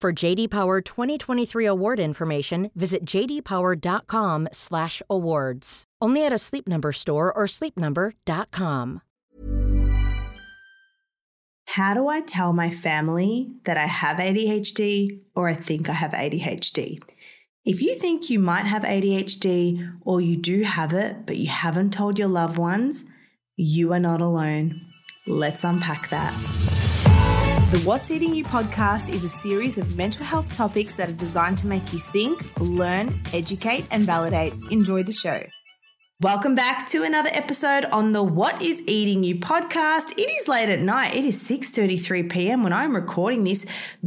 For JD Power 2023 award information, visit jdpower.com/awards. Only at a Sleep Number store or sleepnumber.com. How do I tell my family that I have ADHD or I think I have ADHD? If you think you might have ADHD or you do have it, but you haven't told your loved ones, you are not alone. Let's unpack that. The What's Eating You podcast is a series of mental health topics that are designed to make you think, learn, educate, and validate. Enjoy the show. Welcome back to another episode on the What is Eating You podcast. It is late at night. It is 6:33 p.m. when I'm recording this.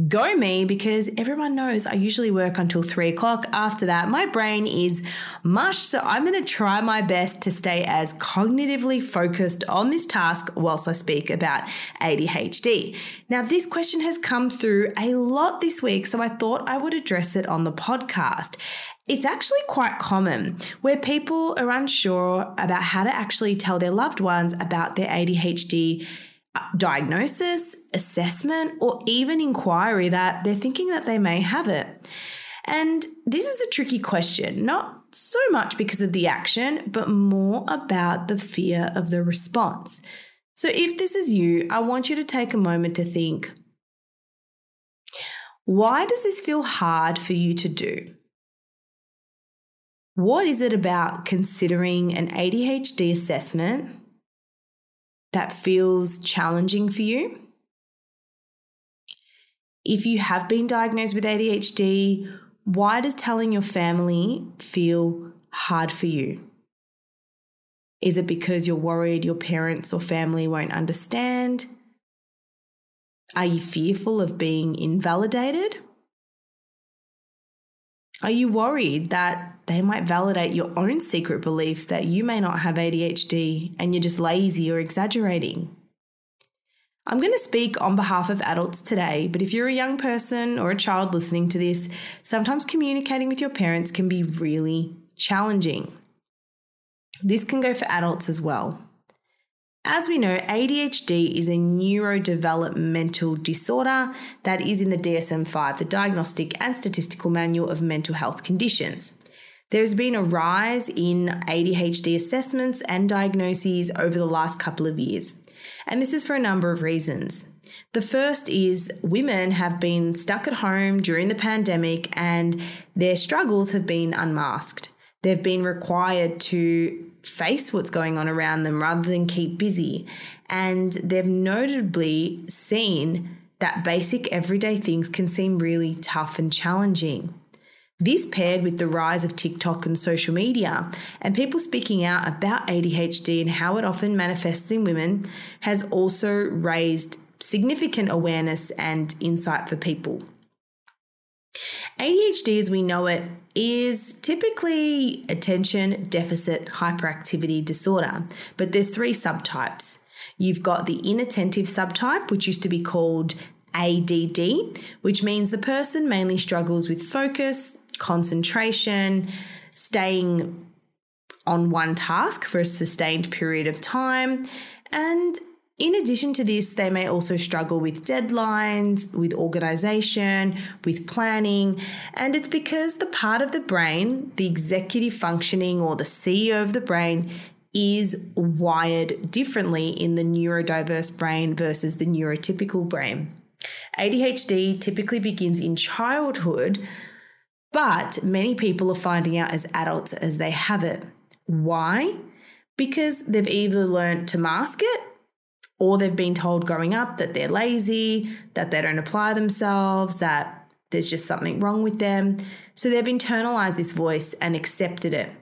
Go me because everyone knows I usually work until three o'clock. After that, my brain is mush. So I'm going to try my best to stay as cognitively focused on this task whilst I speak about ADHD. Now, this question has come through a lot this week, so I thought I would address it on the podcast. It's actually quite common where people are unsure about how to actually tell their loved ones about their ADHD uh, diagnosis, assessment, or even inquiry that they're thinking that they may have it. And this is a tricky question, not so much because of the action, but more about the fear of the response. So if this is you, I want you to take a moment to think why does this feel hard for you to do? What is it about considering an ADHD assessment that feels challenging for you? If you have been diagnosed with ADHD, why does telling your family feel hard for you? Is it because you're worried your parents or family won't understand? Are you fearful of being invalidated? Are you worried that they might validate your own secret beliefs that you may not have ADHD and you're just lazy or exaggerating? I'm going to speak on behalf of adults today, but if you're a young person or a child listening to this, sometimes communicating with your parents can be really challenging. This can go for adults as well. As we know, ADHD is a neurodevelopmental disorder that is in the DSM 5, the Diagnostic and Statistical Manual of Mental Health Conditions. There's been a rise in ADHD assessments and diagnoses over the last couple of years, and this is for a number of reasons. The first is women have been stuck at home during the pandemic and their struggles have been unmasked. They've been required to face what's going on around them rather than keep busy. And they've notably seen that basic everyday things can seem really tough and challenging. This paired with the rise of TikTok and social media and people speaking out about ADHD and how it often manifests in women has also raised significant awareness and insight for people. ADHD, as we know it, is typically attention deficit hyperactivity disorder, but there's three subtypes. You've got the inattentive subtype, which used to be called ADD, which means the person mainly struggles with focus, concentration, staying on one task for a sustained period of time, and in addition to this, they may also struggle with deadlines, with organization, with planning, and it's because the part of the brain, the executive functioning or the CEO of the brain, is wired differently in the neurodiverse brain versus the neurotypical brain. ADHD typically begins in childhood, but many people are finding out as adults as they have it. Why? Because they've either learned to mask it or they've been told growing up that they're lazy, that they don't apply themselves, that there's just something wrong with them. So they've internalized this voice and accepted it.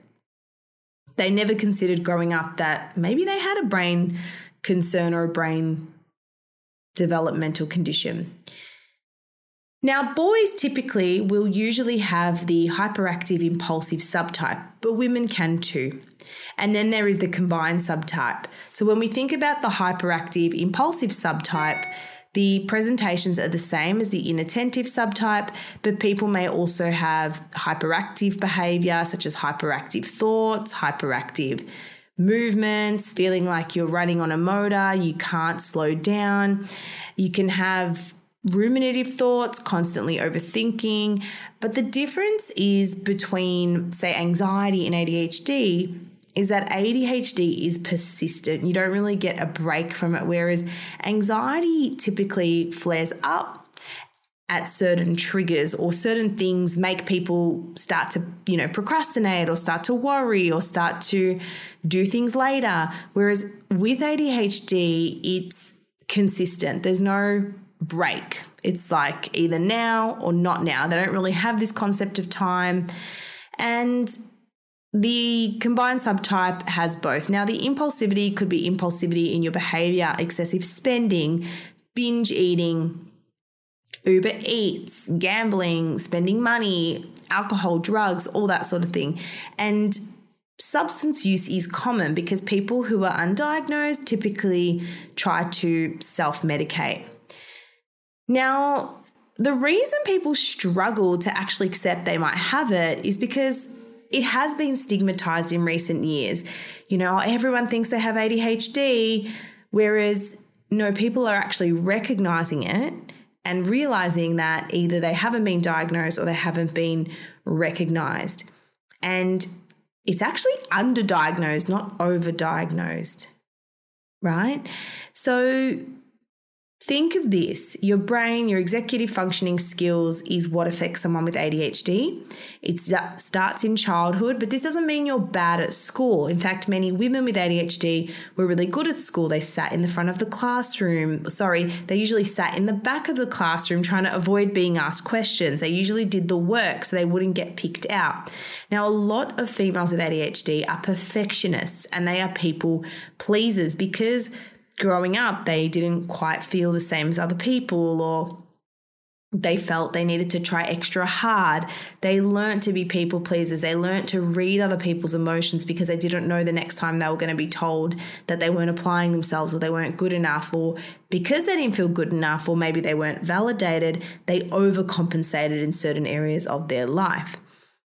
They never considered growing up that maybe they had a brain concern or a brain developmental condition. Now, boys typically will usually have the hyperactive impulsive subtype, but women can too. And then there is the combined subtype. So when we think about the hyperactive impulsive subtype, the presentations are the same as the inattentive subtype, but people may also have hyperactive behavior, such as hyperactive thoughts, hyperactive movements, feeling like you're running on a motor, you can't slow down. You can have ruminative thoughts, constantly overthinking. But the difference is between, say, anxiety and ADHD is that ADHD is persistent. You don't really get a break from it, whereas anxiety typically flares up at certain triggers or certain things make people start to, you know, procrastinate or start to worry or start to do things later. Whereas with ADHD, it's consistent. There's no break. It's like either now or not now. They don't really have this concept of time. And the combined subtype has both. Now, the impulsivity could be impulsivity in your behavior, excessive spending, binge eating, Uber Eats, gambling, spending money, alcohol, drugs, all that sort of thing. And substance use is common because people who are undiagnosed typically try to self medicate. Now, the reason people struggle to actually accept they might have it is because it has been stigmatized in recent years. You know, everyone thinks they have ADHD, whereas no, people are actually recognizing it and realizing that either they haven't been diagnosed or they haven't been recognized. And it's actually underdiagnosed, not overdiagnosed, right? So Think of this your brain, your executive functioning skills is what affects someone with ADHD. It starts in childhood, but this doesn't mean you're bad at school. In fact, many women with ADHD were really good at school. They sat in the front of the classroom. Sorry, they usually sat in the back of the classroom trying to avoid being asked questions. They usually did the work so they wouldn't get picked out. Now, a lot of females with ADHD are perfectionists and they are people pleasers because growing up, they didn't quite feel the same as other people or they felt they needed to try extra hard. They learned to be people pleasers. They learned to read other people's emotions because they didn't know the next time they were going to be told that they weren't applying themselves or they weren't good enough, or because they didn't feel good enough, or maybe they weren't validated, they overcompensated in certain areas of their life.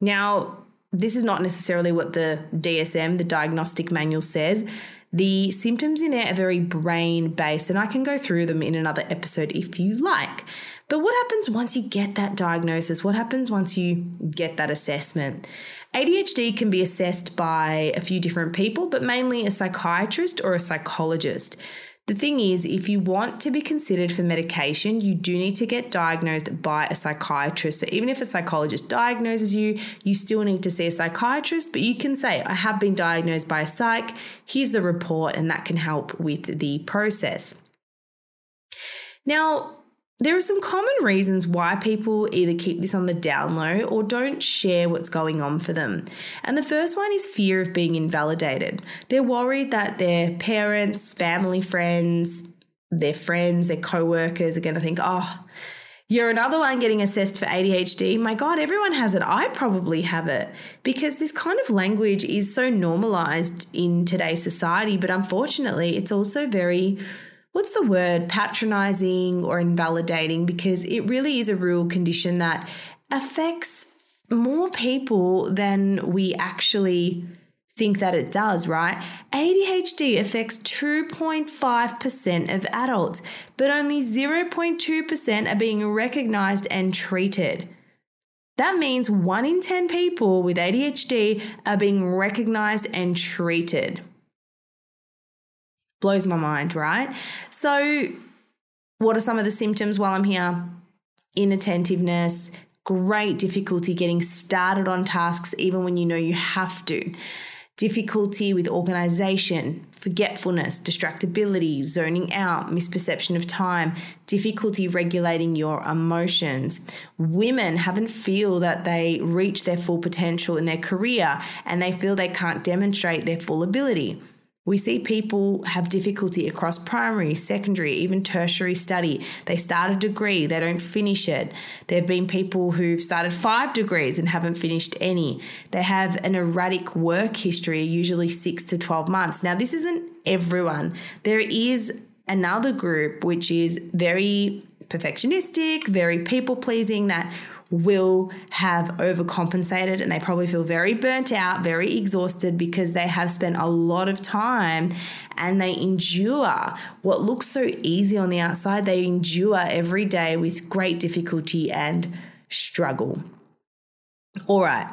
Now, this is not necessarily what the DSM, the diagnostic manual, says. The symptoms in there are very brain based, and I can go through them in another episode if you like. But what happens once you get that diagnosis? What happens once you get that assessment? ADHD can be assessed by a few different people, but mainly a psychiatrist or a psychologist. The thing is, if you want to be considered for medication, you do need to get diagnosed by a psychiatrist. So even if a psychologist diagnoses you, you still need to see a psychiatrist, but you can say, I have been diagnosed by a psych, here's the report, and that can help with the process. Now, there are some common reasons why people either keep this on the down low or don't share what's going on for them. And the first one is fear of being invalidated. They're worried that their parents, family, friends, their friends, their co workers are going to think, oh, you're another one getting assessed for ADHD. My God, everyone has it. I probably have it. Because this kind of language is so normalized in today's society, but unfortunately, it's also very what's the word, patronizing or invalidating because it really is a real condition that affects more people than we actually think that it does, right? ADHD affects 2.5% of adults, but only 0.2% are being recognized and treated. That means 1 in 10 people with ADHD are being recognized and treated. Blows my mind, right? So, what are some of the symptoms while I'm here? Inattentiveness, great difficulty getting started on tasks even when you know you have to difficulty with organization, forgetfulness, distractibility, zoning out, misperception of time, difficulty regulating your emotions. Women haven't feel that they reach their full potential in their career and they feel they can't demonstrate their full ability. We see people have difficulty across primary, secondary, even tertiary study. They start a degree, they don't finish it. There have been people who've started five degrees and haven't finished any. They have an erratic work history, usually six to 12 months. Now, this isn't everyone. There is another group which is very perfectionistic, very people pleasing, that will have overcompensated and they probably feel very burnt out, very exhausted because they have spent a lot of time and they endure what looks so easy on the outside. They endure every day with great difficulty and struggle. All right.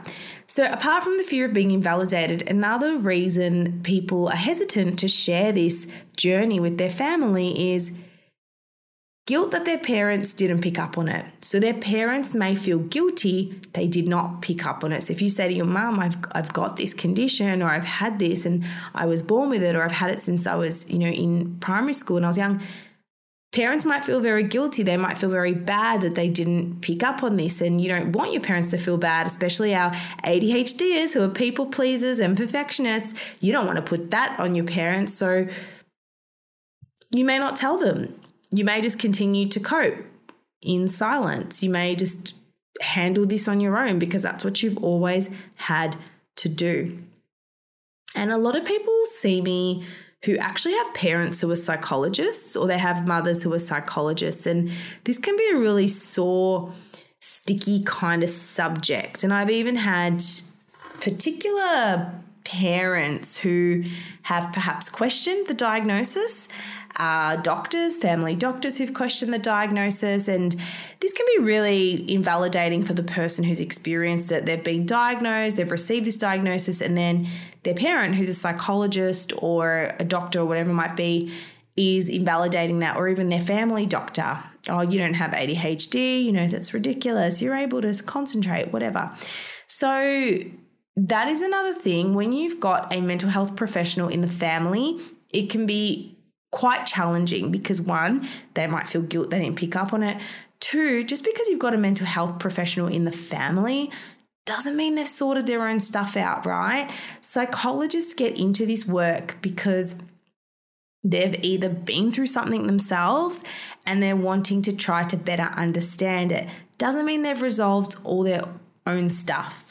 So, apart from the fear of being invalidated, another reason people are hesitant to share this journey with their family is guilt that their parents didn't pick up on it. So their parents may feel guilty they did not pick up on it. So if you say to your mum, I've, I've got this condition or I've had this and I was born with it or I've had it since I was, you know, in primary school and I was young, parents might feel very guilty. They might feel very bad that they didn't pick up on this. And you don't want your parents to feel bad, especially our ADHDers who are people pleasers and perfectionists. You don't want to put that on your parents. So you may not tell them you may just continue to cope in silence. You may just handle this on your own because that's what you've always had to do. And a lot of people see me who actually have parents who are psychologists or they have mothers who are psychologists. And this can be a really sore, sticky kind of subject. And I've even had particular parents who have perhaps questioned the diagnosis uh, doctors, family doctors who've questioned the diagnosis. And this can be really invalidating for the person who's experienced it. They've been diagnosed, they've received this diagnosis, and then their parent, who's a psychologist or a doctor or whatever it might be, is invalidating that, or even their family doctor. Oh, you don't have ADHD, you know, that's ridiculous. You're able to concentrate, whatever. So, that is another thing. When you've got a mental health professional in the family, it can be quite challenging because one, they might feel guilt they didn't pick up on it. Two, just because you've got a mental health professional in the family doesn't mean they've sorted their own stuff out, right? Psychologists get into this work because they've either been through something themselves and they're wanting to try to better understand it. Doesn't mean they've resolved all their own stuff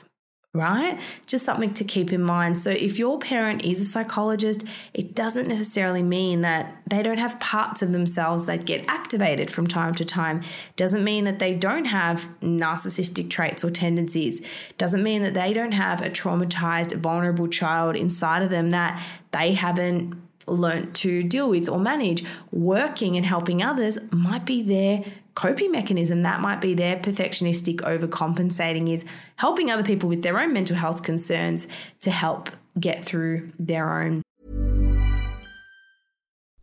right? Just something to keep in mind. So, if your parent is a psychologist, it doesn't necessarily mean that they don't have parts of themselves that get activated from time to time. Doesn't mean that they don't have narcissistic traits or tendencies. Doesn't mean that they don't have a traumatized, vulnerable child inside of them that they haven't learnt to deal with or manage. Working and helping others might be their coping mechanism that might be their perfectionistic overcompensating is helping other people with their own mental health concerns to help get through their own.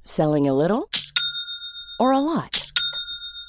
Selling a little or a lot?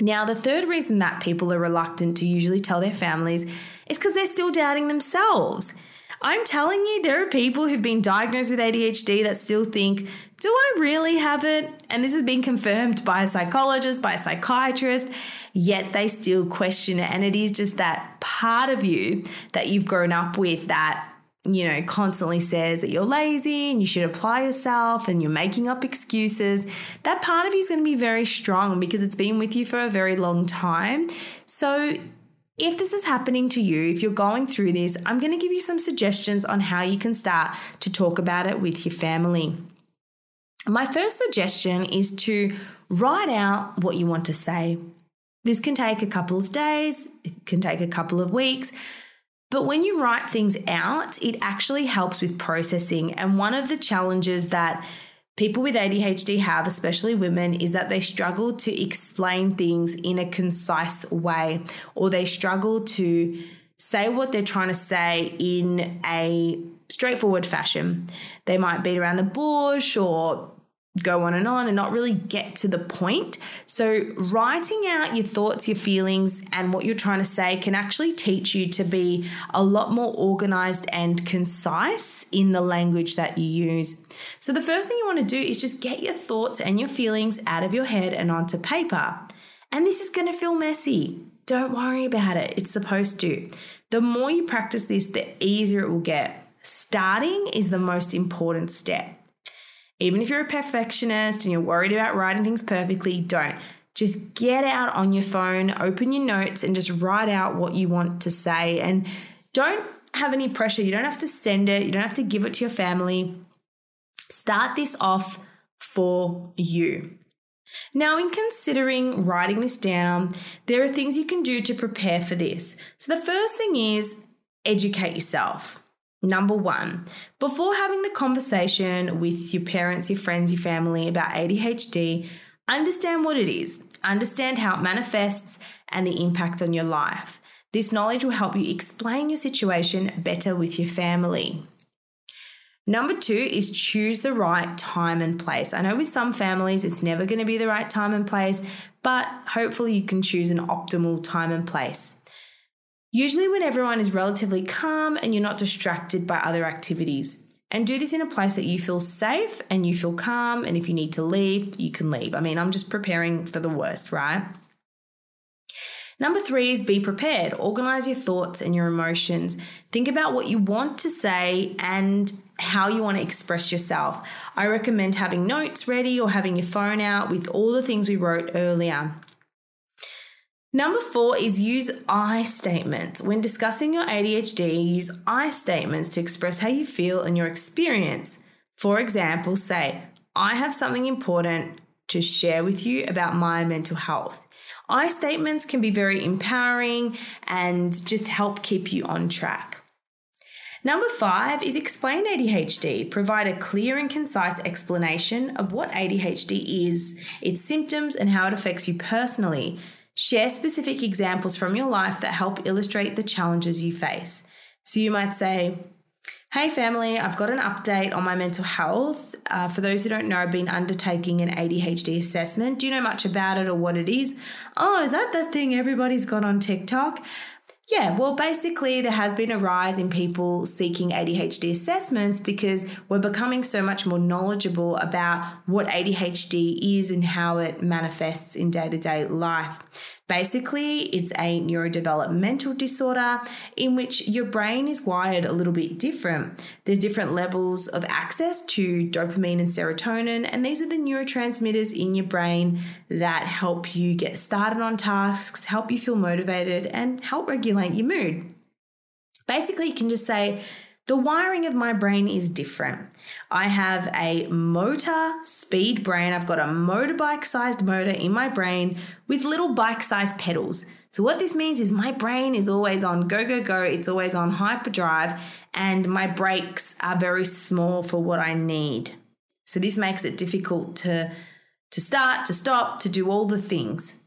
Now, the third reason that people are reluctant to usually tell their families is because they're still doubting themselves. I'm telling you, there are people who've been diagnosed with ADHD that still think, do I really have it? And this has been confirmed by a psychologist, by a psychiatrist, yet they still question it. And it is just that part of you that you've grown up with that you know, constantly says that you're lazy and you should apply yourself and you're making up excuses, that part of you is going to be very strong because it's been with you for a very long time. So, if this is happening to you, if you're going through this, I'm going to give you some suggestions on how you can start to talk about it with your family. My first suggestion is to write out what you want to say. This can take a couple of days, it can take a couple of weeks, but when you write things out, it actually helps with processing. And one of the challenges that people with ADHD have, especially women, is that they struggle to explain things in a concise way or they struggle to say what they're trying to say in a straightforward fashion. They might beat around the bush or go on and on and not really get to the point. So, writing out your thoughts, your feelings, and what you're trying to say can actually teach you to be a lot more organized and concise in the language that you use. So, the first thing you want to do is just get your thoughts and your feelings out of your head and onto paper. And this is going to feel messy. Don't worry about it, it's supposed to. The more you practice this, the easier it will get. Starting is the most important step. Even if you're a perfectionist and you're worried about writing things perfectly, don't. Just get out on your phone, open your notes, and just write out what you want to say. And don't have any pressure. You don't have to send it, you don't have to give it to your family. Start this off for you. Now, in considering writing this down, there are things you can do to prepare for this. So, the first thing is educate yourself. Number one, before having the conversation with your parents, your friends, your family about ADHD, understand what it is, understand how it manifests, and the impact on your life. This knowledge will help you explain your situation better with your family. Number two is choose the right time and place. I know with some families it's never going to be the right time and place, but hopefully you can choose an optimal time and place. Usually, when everyone is relatively calm and you're not distracted by other activities. And do this in a place that you feel safe and you feel calm. And if you need to leave, you can leave. I mean, I'm just preparing for the worst, right? Number three is be prepared. Organize your thoughts and your emotions. Think about what you want to say and how you want to express yourself. I recommend having notes ready or having your phone out with all the things we wrote earlier. Number four is use I statements. When discussing your ADHD, use I statements to express how you feel and your experience. For example, say, I have something important to share with you about my mental health. I statements can be very empowering and just help keep you on track. Number five is explain ADHD. Provide a clear and concise explanation of what ADHD is, its symptoms, and how it affects you personally. Share specific examples from your life that help illustrate the challenges you face. So you might say, Hey, family, I've got an update on my mental health. Uh, for those who don't know, I've been undertaking an ADHD assessment. Do you know much about it or what it is? Oh, is that the thing everybody's got on TikTok? Yeah, well, basically, there has been a rise in people seeking ADHD assessments because we're becoming so much more knowledgeable about what ADHD is and how it manifests in day to day life. Basically, it's a neurodevelopmental disorder in which your brain is wired a little bit different. There's different levels of access to dopamine and serotonin, and these are the neurotransmitters in your brain that help you get started on tasks, help you feel motivated, and help regulate your mood. Basically, you can just say, The wiring of my brain is different. I have a motor speed brain. I've got a motorbike sized motor in my brain with little bike sized pedals. So, what this means is my brain is always on go, go, go. It's always on hyperdrive, and my brakes are very small for what I need. So, this makes it difficult to, to start, to stop, to do all the things.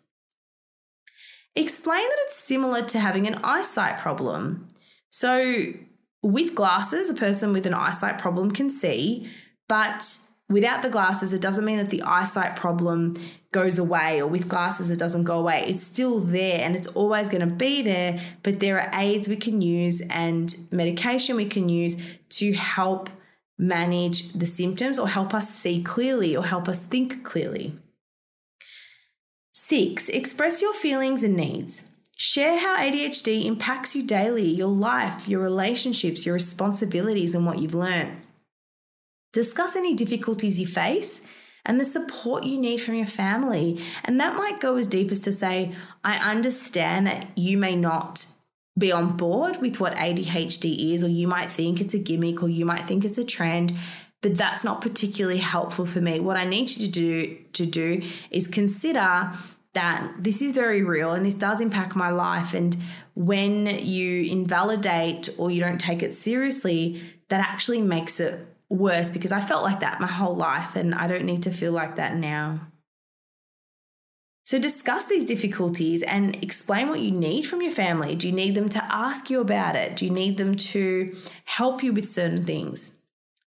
Explain that it's similar to having an eyesight problem. So, with glasses, a person with an eyesight problem can see, but without the glasses, it doesn't mean that the eyesight problem goes away, or with glasses, it doesn't go away. It's still there and it's always going to be there, but there are aids we can use and medication we can use to help manage the symptoms or help us see clearly or help us think clearly. Six, express your feelings and needs. Share how ADHD impacts you daily, your life, your relationships, your responsibilities, and what you've learned. Discuss any difficulties you face and the support you need from your family. And that might go as deep as to say, I understand that you may not be on board with what ADHD is, or you might think it's a gimmick, or you might think it's a trend, but that's not particularly helpful for me. What I need you to do to do is consider that this is very real and this does impact my life. And when you invalidate or you don't take it seriously, that actually makes it worse because I felt like that my whole life and I don't need to feel like that now. So, discuss these difficulties and explain what you need from your family. Do you need them to ask you about it? Do you need them to help you with certain things?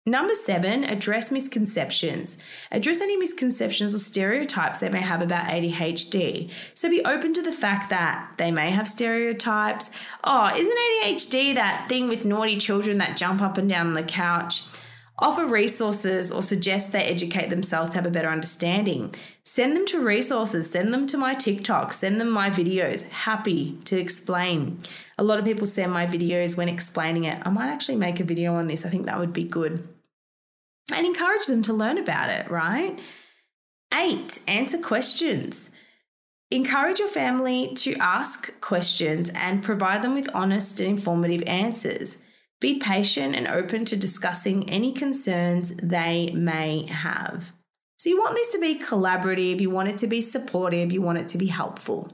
Number seven, address misconceptions. Address any misconceptions or stereotypes they may have about ADHD. So be open to the fact that they may have stereotypes. Oh, isn't ADHD that thing with naughty children that jump up and down on the couch? Offer resources or suggest they educate themselves to have a better understanding. Send them to resources, send them to my TikTok, send them my videos. Happy to explain. A lot of people send my videos when explaining it. I might actually make a video on this. I think that would be good and encourage them to learn about it, right? Eight, answer questions. Encourage your family to ask questions and provide them with honest and informative answers. Be patient and open to discussing any concerns they may have. So, you want this to be collaborative, you want it to be supportive, you want it to be helpful.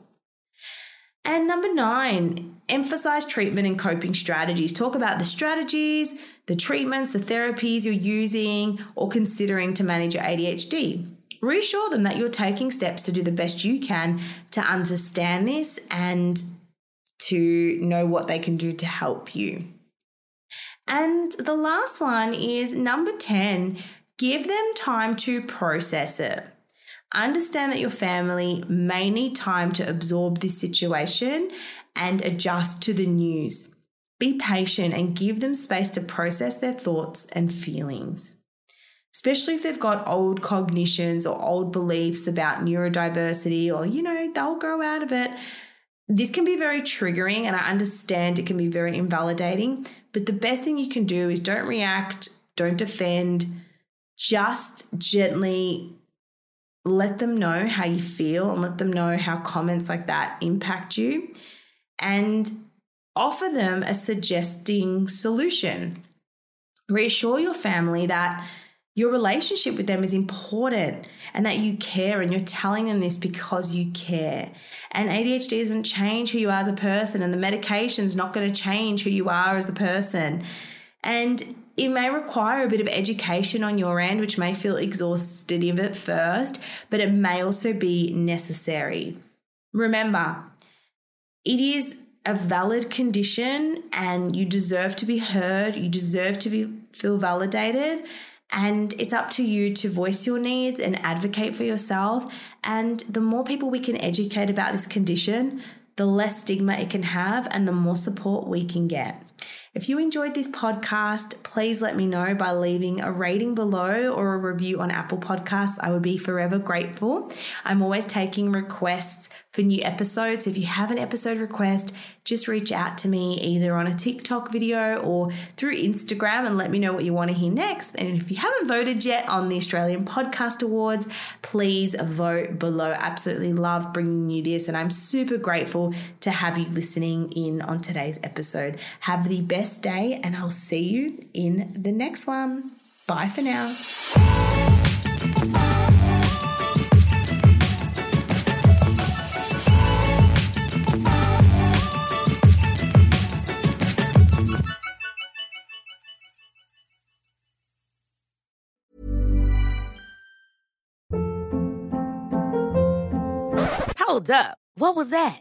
And number nine, emphasize treatment and coping strategies. Talk about the strategies, the treatments, the therapies you're using or considering to manage your ADHD. Reassure them that you're taking steps to do the best you can to understand this and to know what they can do to help you. And the last one is number 10 give them time to process it. Understand that your family may need time to absorb this situation and adjust to the news. Be patient and give them space to process their thoughts and feelings. Especially if they've got old cognitions or old beliefs about neurodiversity, or, you know, they'll grow out of it. This can be very triggering, and I understand it can be very invalidating. But the best thing you can do is don't react, don't defend, just gently let them know how you feel and let them know how comments like that impact you and offer them a suggesting solution. Reassure your family that your relationship with them is important and that you care and you're telling them this because you care. And ADHD doesn't change who you are as a person and the medication's not going to change who you are as a person. And it may require a bit of education on your end, which may feel exhaustive at first, but it may also be necessary. Remember, it is a valid condition and you deserve to be heard, you deserve to be, feel validated. And it's up to you to voice your needs and advocate for yourself. And the more people we can educate about this condition, the less stigma it can have and the more support we can get. If you enjoyed this podcast, please let me know by leaving a rating below or a review on Apple Podcasts. I would be forever grateful. I'm always taking requests for new episodes. If you have an episode request, just reach out to me either on a TikTok video or through Instagram and let me know what you want to hear next. And if you haven't voted yet on the Australian Podcast Awards, please vote below. Absolutely love bringing you this, and I'm super grateful to have you listening in on today's episode. Have the best best day, and I'll see you in the next one. Bye for now. Hold up. What was that?